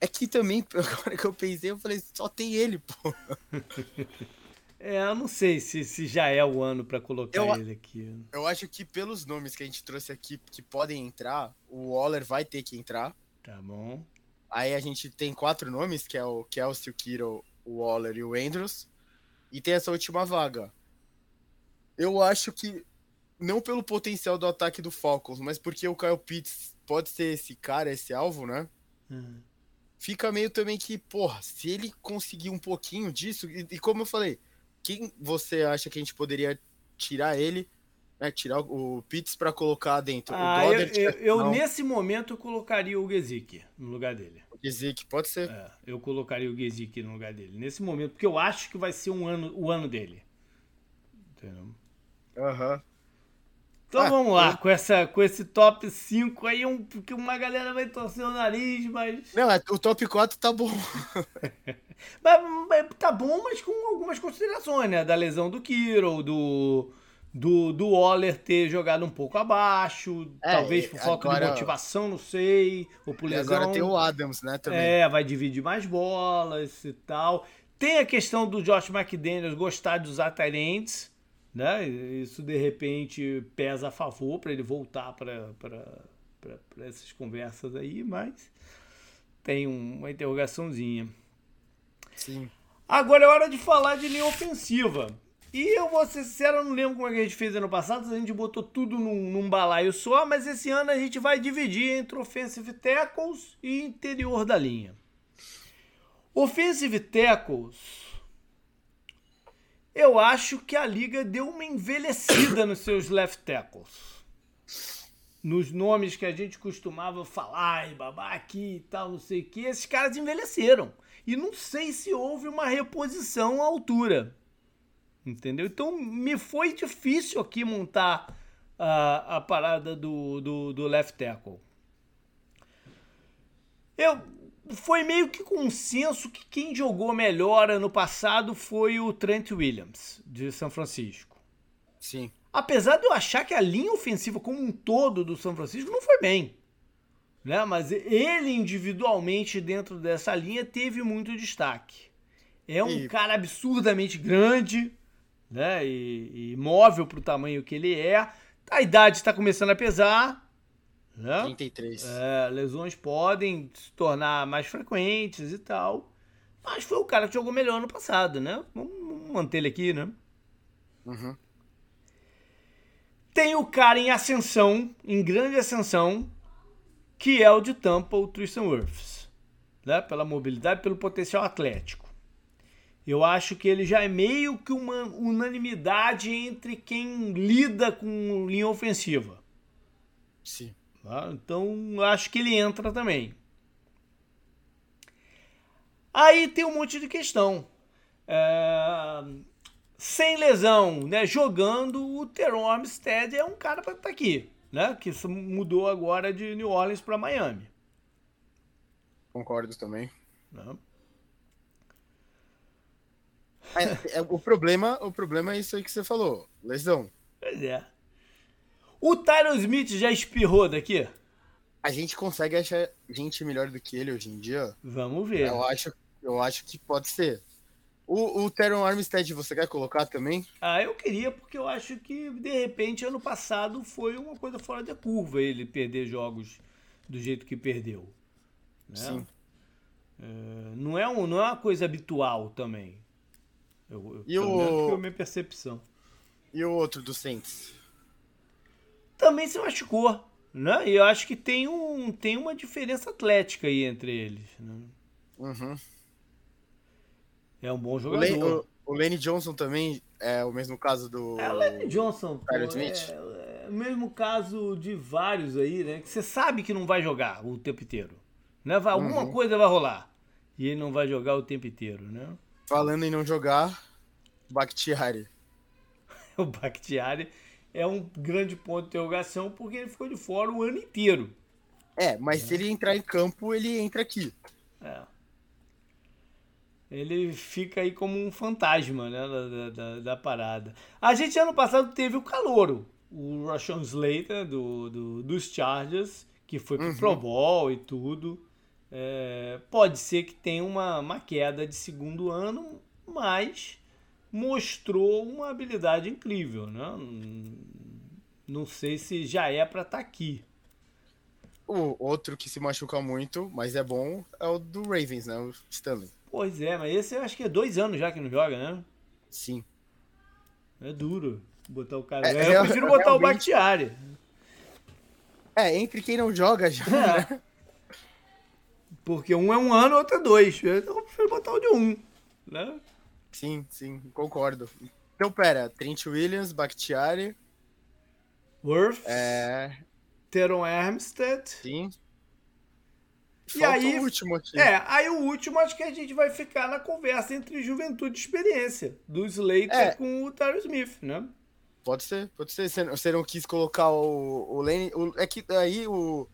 É. é que também, [LAUGHS] agora que eu pensei, eu falei, só tem ele, pô. [LAUGHS] É, eu não sei se, se já é o ano para colocar eu, ele aqui. Eu acho que pelos nomes que a gente trouxe aqui que podem entrar, o Waller vai ter que entrar. Tá bom. Aí a gente tem quatro nomes, que é o Kelsey, o Kiro, o Waller e o Andrews. E tem essa última vaga. Eu acho que não pelo potencial do ataque do Falcons, mas porque o Kyle Pitts pode ser esse cara, esse alvo, né? Uhum. Fica meio também que, porra, se ele conseguir um pouquinho disso, e, e, como eu falei, quem você acha que a gente poderia tirar ele, né, tirar o Pitts para colocar dentro? Ah, eu, eu, eu nesse momento eu colocaria o Gesick no lugar dele. O Gesick, pode ser. É, eu colocaria o Gesick no lugar dele. Nesse momento, porque eu acho que vai ser um ano, o ano dele. Entendeu? Aham. Uhum. Então ah, vamos lá, eu... com, essa, com esse top 5 aí, um, porque uma galera vai torcer o nariz, mas. Não, é, o top 4 tá bom. [LAUGHS] mas, mas, tá bom, mas com algumas considerações, né? Da lesão do Kiro, do, do, do Waller ter jogado um pouco abaixo, é, talvez por falta agora, de motivação, não sei, ou por lesão. agora tem o Adams, né, também. É, vai dividir mais bolas e tal. Tem a questão do Josh McDaniels gostar de usar Tyrants, né? Isso de repente pesa a favor para ele voltar para essas conversas aí, mas tem uma interrogaçãozinha. Sim. Agora é hora de falar de linha ofensiva. E eu vou ser sincero, eu não lembro como é que a gente fez ano passado, a gente botou tudo num, num balaio só, mas esse ano a gente vai dividir entre offensive tackles e interior da linha. Offensive tackles, eu acho que a liga deu uma envelhecida nos seus left tackles. Nos nomes que a gente costumava falar, e babá aqui e tal, não sei o que, esses caras envelheceram. E não sei se houve uma reposição à altura. Entendeu? Então me foi difícil aqui montar a, a parada do, do, do left tackle. Eu, foi meio que consenso que quem jogou melhor ano passado foi o Trent Williams, de São Francisco. Sim. Apesar de eu achar que a linha ofensiva como um todo do São Francisco não foi bem. Né? Mas ele individualmente dentro dessa linha teve muito destaque. É um e... cara absurdamente grande, né? E, e móvel para o tamanho que ele é. A idade está começando a pesar. Né? 33. É, lesões podem se tornar mais frequentes e tal. Mas foi o cara que jogou melhor no passado, né? Vamos manter ele aqui, né? Uhum. Tem o cara em ascensão, em grande ascensão, que é o de Tampa, o Tristan Wirfs. Né? Pela mobilidade, pelo potencial atlético. Eu acho que ele já é meio que uma unanimidade entre quem lida com linha ofensiva. Sim. Tá? Então, acho que ele entra também. Aí tem um monte de questão. É... Sem lesão, né? Jogando, o Teron Armstead é um cara para estar tá aqui, né? Que mudou agora de New Orleans para Miami. Concordo também. Não. É, é, o, problema, o problema é isso aí que você falou, lesão. Pois é. O Tyron Smith já espirrou daqui? A gente consegue achar gente melhor do que ele hoje em dia? Vamos ver. Eu acho, eu acho que pode ser. O, o Teron Armstead, você quer colocar também? Ah, eu queria, porque eu acho que, de repente, ano passado foi uma coisa fora da curva ele perder jogos do jeito que perdeu. Né? Sim. É, não, é um, não é uma coisa habitual também. Eu, eu, e o... minha percepção. E o outro do Saints? Também se machucou, né? E eu acho que tem, um, tem uma diferença atlética aí entre eles. Né? Uhum. É um bom jogador. O Lane, Johnson também é o mesmo caso do. É, o Lane Johnson. Pô, Smith. É, é, o mesmo caso de vários aí, né? Que você sabe que não vai jogar o tempo inteiro. Né? Vai, alguma uhum. coisa vai rolar. E ele não vai jogar o tempo inteiro, né? Falando em não jogar, Bakhtiari. o Bakhtiari [LAUGHS] é um grande ponto de interrogação porque ele ficou de fora o ano inteiro. É, mas é. se ele entrar em campo, ele entra aqui. É. Ele fica aí como um fantasma né, da, da, da parada. A gente ano passado teve o calouro, o Rashawn Slater do, do, dos Chargers, que foi pro uhum. Pro Bowl e tudo. É, pode ser que tenha uma, uma queda de segundo ano, mas mostrou uma habilidade incrível, né? Não sei se já é para estar tá aqui. O outro que se machuca muito, mas é bom, é o do Ravens, né? O Stanley. Pois é, mas esse eu acho que é dois anos já que não joga, né? Sim. É duro botar o cara. É, eu prefiro botar realmente... o Bakhtiari. É, entre quem não joga já, é. né? Porque um é um ano, outro é dois. Então eu prefiro botar o de um, né? Sim, sim, concordo. Então, pera, Trent Williams, Bakhtiari... Worth. É... Teron Armstead. Sim. E aí, o último aqui. É, aí o último acho que a gente vai ficar na conversa entre juventude e experiência. Do Slater é. com o Tyler Smith, né? Pode ser, pode ser. Você não quis colocar o, o Lane. O, é que aí o,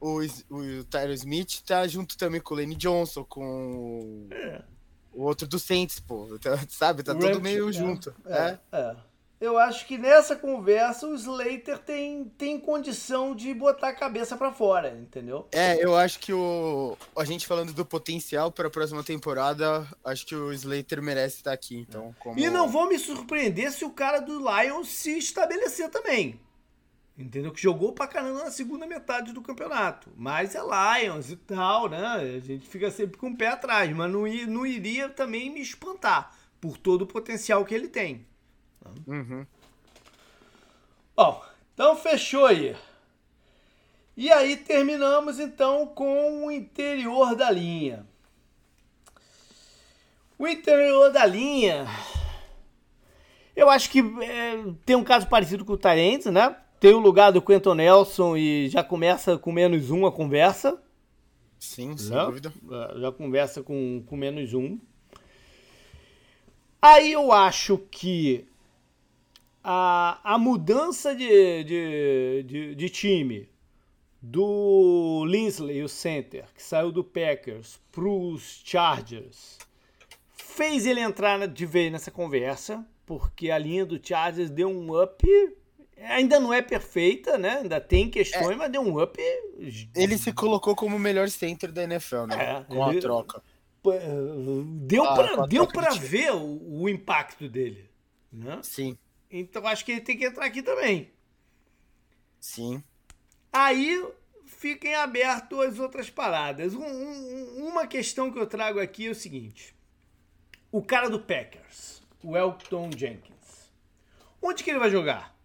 o, o Tyler Smith tá junto também com o Lane Johnson, com é. O outro do Saints, pô. Tá, sabe? Tá tudo meio é. junto. É, é. é eu acho que nessa conversa o Slater tem, tem condição de botar a cabeça para fora, entendeu? É, eu acho que o a gente falando do potencial para a próxima temporada, acho que o Slater merece estar aqui, então. Como... E não vou me surpreender se o cara do Lions se estabelecer também. Entendeu? Que jogou pra caramba na segunda metade do campeonato. Mas é Lions e tal, né? A gente fica sempre com o pé atrás, mas não, não iria também me espantar por todo o potencial que ele tem. Uhum. Bom, então fechou aí. E aí terminamos então com o interior da linha. O interior da linha. Eu acho que é, tem um caso parecido com o Tyrants, né? Tem o lugar do Quentin Nelson e já começa com menos um a conversa. Sim, sem né? dúvida. Já conversa com, com menos um. Aí eu acho que a, a mudança de, de, de, de time do Linsley, o center, que saiu do Packers para os Chargers, fez ele entrar de vez nessa conversa, porque a linha do Chargers deu um up. Ainda não é perfeita, né? Ainda tem questões, é, mas deu um up. Ele se colocou como o melhor center da NFL, né? É, com ele, a troca. Deu ah, para deu pra ver o, o impacto dele. Né? Sim. Então acho que ele tem que entrar aqui também. Sim. Aí fiquem abertos as outras paradas. Um, um, uma questão que eu trago aqui é o seguinte: o cara do Packers, o Elton Jenkins, onde que ele vai jogar?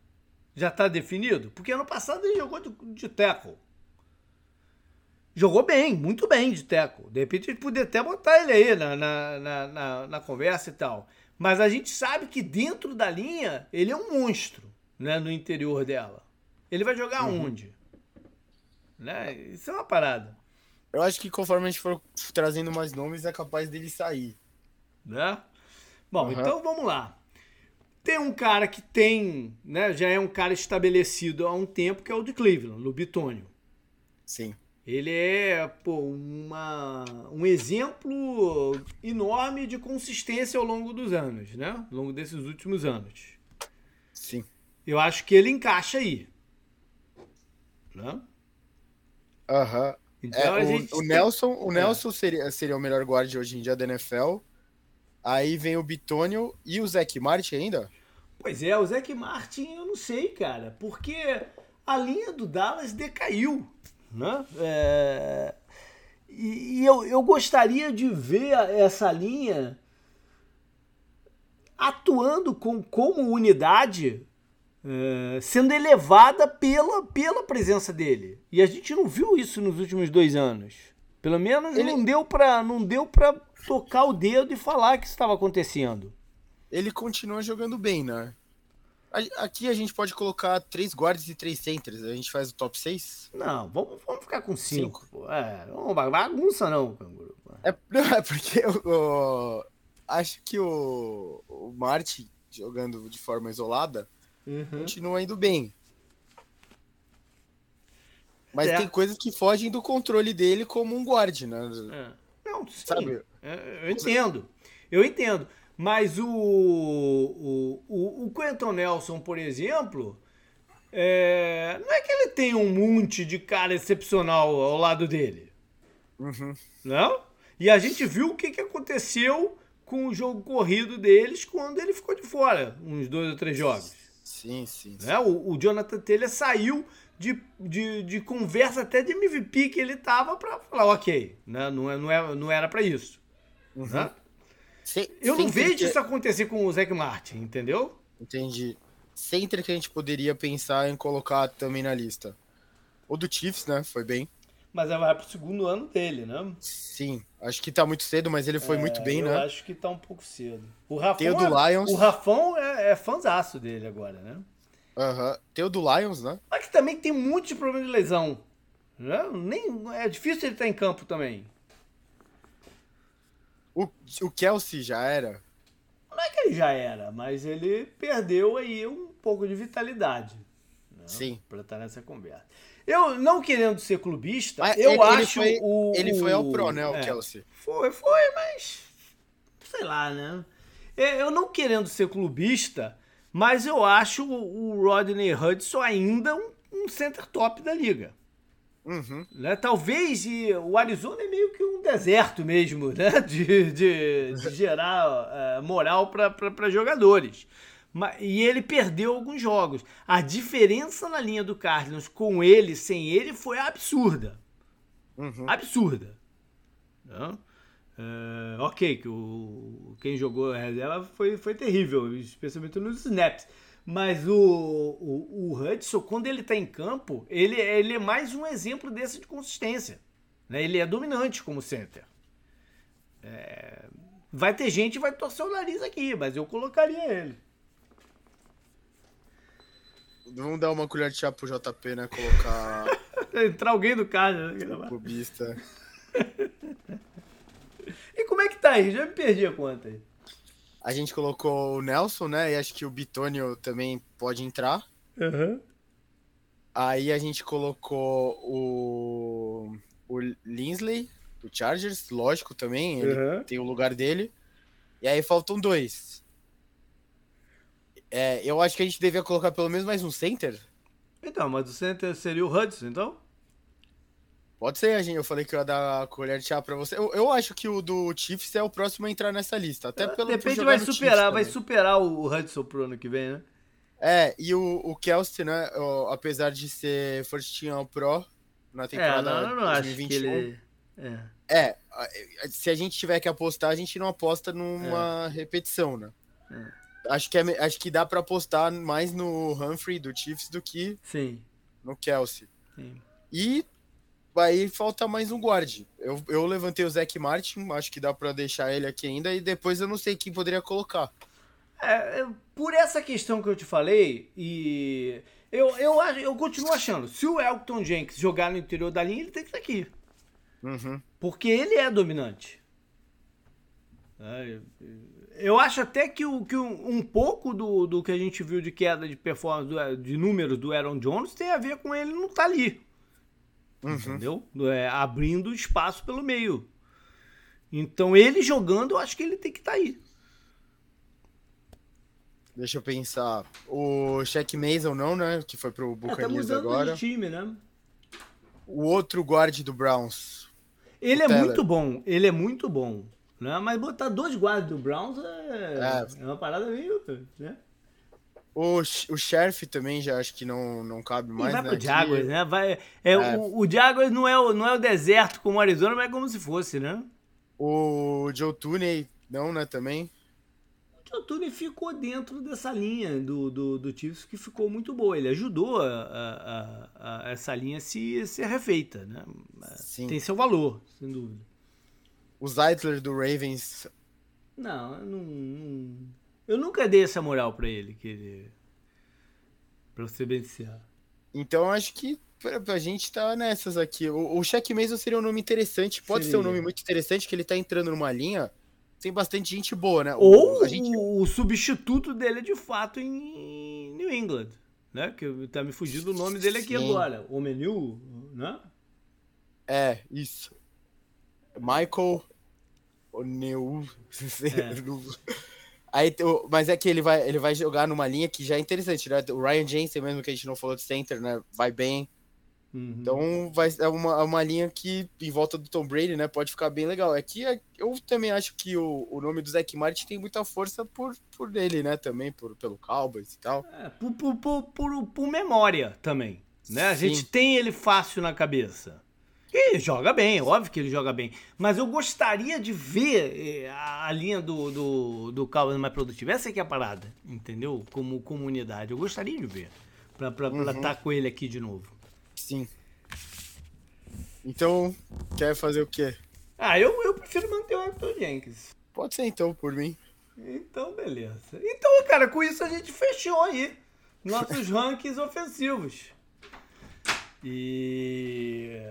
Já está definido? Porque ano passado ele jogou de, de tackle. Jogou bem, muito bem de tackle. De repente a gente poderia até botar ele aí na, na, na, na, na conversa e tal. Mas a gente sabe que dentro da linha ele é um monstro, né? No interior dela. Ele vai jogar uhum. onde? Né? Isso é uma parada. Eu acho que conforme a gente for trazendo mais nomes, é capaz dele sair. Né? Bom, uhum. então vamos lá. Tem um cara que tem, né? Já é um cara estabelecido há um tempo, que é o de Cleveland, o Bitônio. Sim. Ele é pô, uma, um exemplo enorme de consistência ao longo dos anos, né? Ao longo desses últimos anos. Sim. Eu acho que ele encaixa aí. Né? Aham. Então, é, o, o, Nelson, o é. Nelson seria, seria o melhor guarda hoje em dia da NFL. Aí vem o Bitônio e o Zach Martin ainda? Pois é, o Zach Martin eu não sei, cara. Porque a linha do Dallas decaiu. Né? É... E, eu, eu gostaria de ver essa linha atuando com, como unidade, é, sendo elevada pela, pela presença dele. E a gente não viu isso nos últimos dois anos. Pelo menos ele... não deu para não deu para tocar o dedo e falar que isso estava acontecendo. Ele continua jogando bem, né? Aqui a gente pode colocar três guardas e três centers. A gente faz o top 6? Não, vamos, vamos ficar com cinco. cinco. É, não bagunça não, canguru. É, não, é porque eu, eu, acho que o, o Martin, jogando de forma isolada, uhum. continua indo bem. Mas é. tem coisas que fogem do controle dele como um guard, né? É. Não, sim. Sabe? É, eu entendo. Eu entendo. Mas o, o, o, o Quentin Nelson, por exemplo, é, não é que ele tem um monte de cara excepcional ao lado dele. Uhum. Não? E a gente viu o que, que aconteceu com o jogo corrido deles quando ele ficou de fora, uns dois ou três jogos. Sim, sim. sim. Né? O, o Jonathan Taylor saiu de, de, de conversa até de MVP que ele tava para falar, ok, né? não, é, não, é, não era para isso. Uhum. Né? Sem, eu não vejo que... isso acontecer com o Zac Martin, entendeu? Entendi. Center que a gente poderia pensar em colocar também na lista. O do Chiefs, né? Foi bem. Mas ela vai pro segundo ano dele, né? Sim, acho que tá muito cedo, mas ele foi é, muito bem, eu né? Eu acho que tá um pouco cedo. O Rafão, Tem o do é, Lions. O Rafão é, é fãzaço dele agora, né? Aham. Uhum. Tem o do Lions, né? Mas que também tem muito de problema de lesão. Né? Nem, é difícil ele estar em campo também. O, o Kelsey já era? Não é que ele já era, mas ele perdeu aí um, pouco de vitalidade. Né? Sim. Pra estar nessa conversa. Eu, não querendo ser clubista, Mas eu ele- ele acho foi- o. Ele foi ao Pro, né, o é, Kelsey? Foi, foi, mas. Sei lá, né? É, Eu não querendo ser clubista, mas eu acho o o Rodney Hudson ainda um, um center top da liga. Uhum. Né? Talvez o Arizona é meio que um deserto mesmo, né? [LAUGHS] De, de, de gerar eh, moral para jogadores. E ele perdeu alguns jogos. A diferença na linha do Cardinals com ele, sem ele, foi absurda. Uhum. Absurda. Eh, ok, que o, quem jogou a reserva foi, foi terrível, especialmente nos snaps. Mas o, o, o Hudson, quando ele tá em campo, ele, ele é mais um exemplo desse de consistência. né? Ele é dominante como center. É, vai ter gente que vai torcer o nariz aqui, mas eu colocaria ele. Vamos dar uma colher de chá pro JP, né? Colocar [LAUGHS] Entrar alguém do carro. Né? clubista. [LAUGHS] E como é que tá aí? Já me perdi a conta aí. A gente colocou o Nelson, né? E acho que o Bitonio também pode entrar. Uhum. Aí a gente colocou o, o Linsley, do Chargers, lógico também, ele Uhum. tem o lugar dele. E aí faltam dois. É, eu acho que a gente devia colocar pelo menos mais um center. Então, mas o center seria o Hudson, então? Pode ser, gente. Eu falei que eu ia dar a colher de chá pra você. Eu, eu acho que o do Chiefs é o próximo a entrar nessa lista. Até pelo De por repente jogar vai superar, vai superar o Hudson pro ano que vem, né? É, e o, o Kelsey, né? apesar de ser first team pro na É, temporada não, eu não acho que 2021. ele. É. É, se a gente tiver que apostar, a gente não aposta numa repetição, né? Acho que, é acho que dá pra apostar mais no Humphrey do Chiefs do que Sim, no Kelsey. sim. E aí falta mais um guarde. Eu, eu levantei o Zac Martin, acho que dá pra deixar ele aqui ainda, e depois eu não sei quem poderia colocar. É, por essa questão que eu te falei, e eu, eu, eu continuo achando, se o Elton Jenkins jogar no interior da linha, ele tem que estar aqui. Uhum. Porque ele é dominante. É, Eu acho até que, o, que um, pouco do, do que a gente viu de queda de performance, de números do Aaron Jones, tem a ver com ele não estar ali. Uhum. Entendeu? É, abrindo espaço pelo meio. Então, ele jogando, eu acho que ele tem que estar aí. Deixa eu pensar. O Shaq Mason não, né? Que foi pro É, tá Buccaneers agora. de time, né? O outro guarde do Browns. Ele é Teller. muito bom, ele é muito bom. Né? Mas botar dois guardas do Browns é, É. é uma parada meio. Né? O, o Sheriff também já acho que não, não cabe E mais, vai né? pro Jaguars, né? Vai, é, É. O, o Jaguars não é o, não é o deserto como o Arizona, mas é como se fosse, né? O Joe Tooney, não, né, também. O Joe Tooney ficou dentro dessa linha do, do, do Chiefs que ficou muito boa. Ele ajudou a, a- a- essa linha a se, ser refeita, né? Sim. Tem seu valor, sem dúvida. O Zeitler do Ravens. Não, não, não- eu nunca dei essa moral pra ele, que ele. Pra bem sincero. Então acho que pra, pra gente tá nessas aqui. O, o Shaq Mason seria um nome interessante. Pode ser um Seria. nome muito interessante, que ele tá entrando numa linha. Tem bastante gente boa, né? O- Ou a gente... o, o substituto dele é de fato em New England, né? Que tá me fugindo o nome dele aqui Sim. agora. O Menu, né? É, isso. Michael O'Neill. [LAUGHS] É. Aí, mas é que ele vai, ele vai jogar numa linha que já é interessante, né? O Ryan Jensen, mesmo que a gente não falou de center, né? Vai bem. Uhum. Então vai é uma, é uma linha que, em volta do Tom Brady, né? Pode ficar bem legal. É que é- eu também acho que o, o nome do Zac Martin tem muita força por, por ele, né? Também, por, pelo Cowboys e tal. É, por, por, por, por, por memória também. Né? A Sim. gente tem ele fácil na cabeça. E joga bem, óbvio que ele joga bem. Mas eu gostaria de ver eh, a, linha do, do, do Cowboys mais produtiva. Essa é que é a parada, entendeu? Como comunidade. Eu gostaria de ver. Pra, pra, pra Uhum. estar com ele aqui de novo. Sim. Então, quer fazer o quê? Ah, eu, eu prefiro manter o Arthur Jenkins. Pode ser então, por mim. Então, beleza. Então, cara, com isso a gente fechou aí nossos [LAUGHS] rankings ofensivos. E.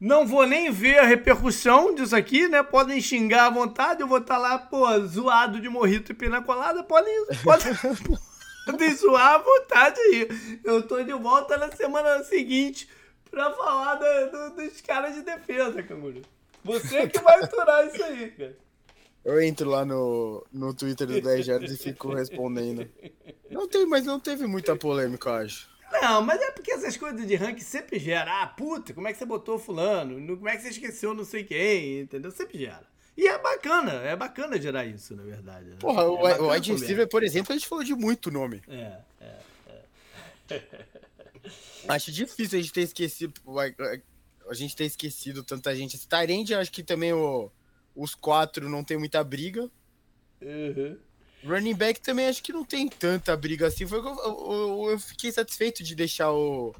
Não vou nem ver a repercussão disso aqui, né? Podem xingar à vontade, eu vou estar lá, pô, zoado de morrito e pina colada. Podem. podem... [LAUGHS] Podem zoar à vontade aí. Eu tô de volta na semana seguinte pra falar do, do, dos caras de defesa, canguru. Você que vai aturar isso aí, cara. Eu entro lá no, no Twitter do 10 Jardas e fico respondendo. Não teve, mas não teve muita polêmica, eu acho. Não, mas é porque essas coisas de ranking sempre geram. Ah, puta, como é que você botou fulano? Como é que você esqueceu não sei quem? Entendeu? Sempre gera. E é bacana, é bacana gerar isso, na verdade. Né? Porra, é o, o Ed Receiver, por exemplo, a gente falou de muito nome. É, é, é. [LAUGHS] Acho difícil a gente ter esquecido. A gente ter esquecido tanta gente. Esse Tyrande, acho que também o, os quatro não tem muita briga. Uhum. Running back também acho que não tem tanta briga assim. Foi, eu, eu, eu fiquei satisfeito de deixar o,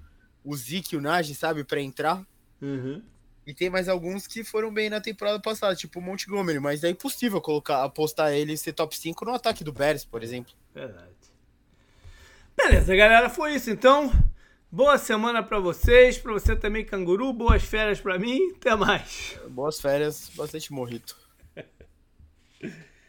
o Zeke e o Najee, sabe, pra entrar. Uhum. E tem mais alguns que foram bem na temporada passada, tipo o Montgomery, mas é impossível colocar, apostar ele ser top 5 no ataque do Bears, por exemplo. Verdade. Beleza, galera, foi isso então. Boa semana para vocês, para você também, canguru. Boas férias para mim. Até mais. Boas férias, bastante morrito. [LAUGHS]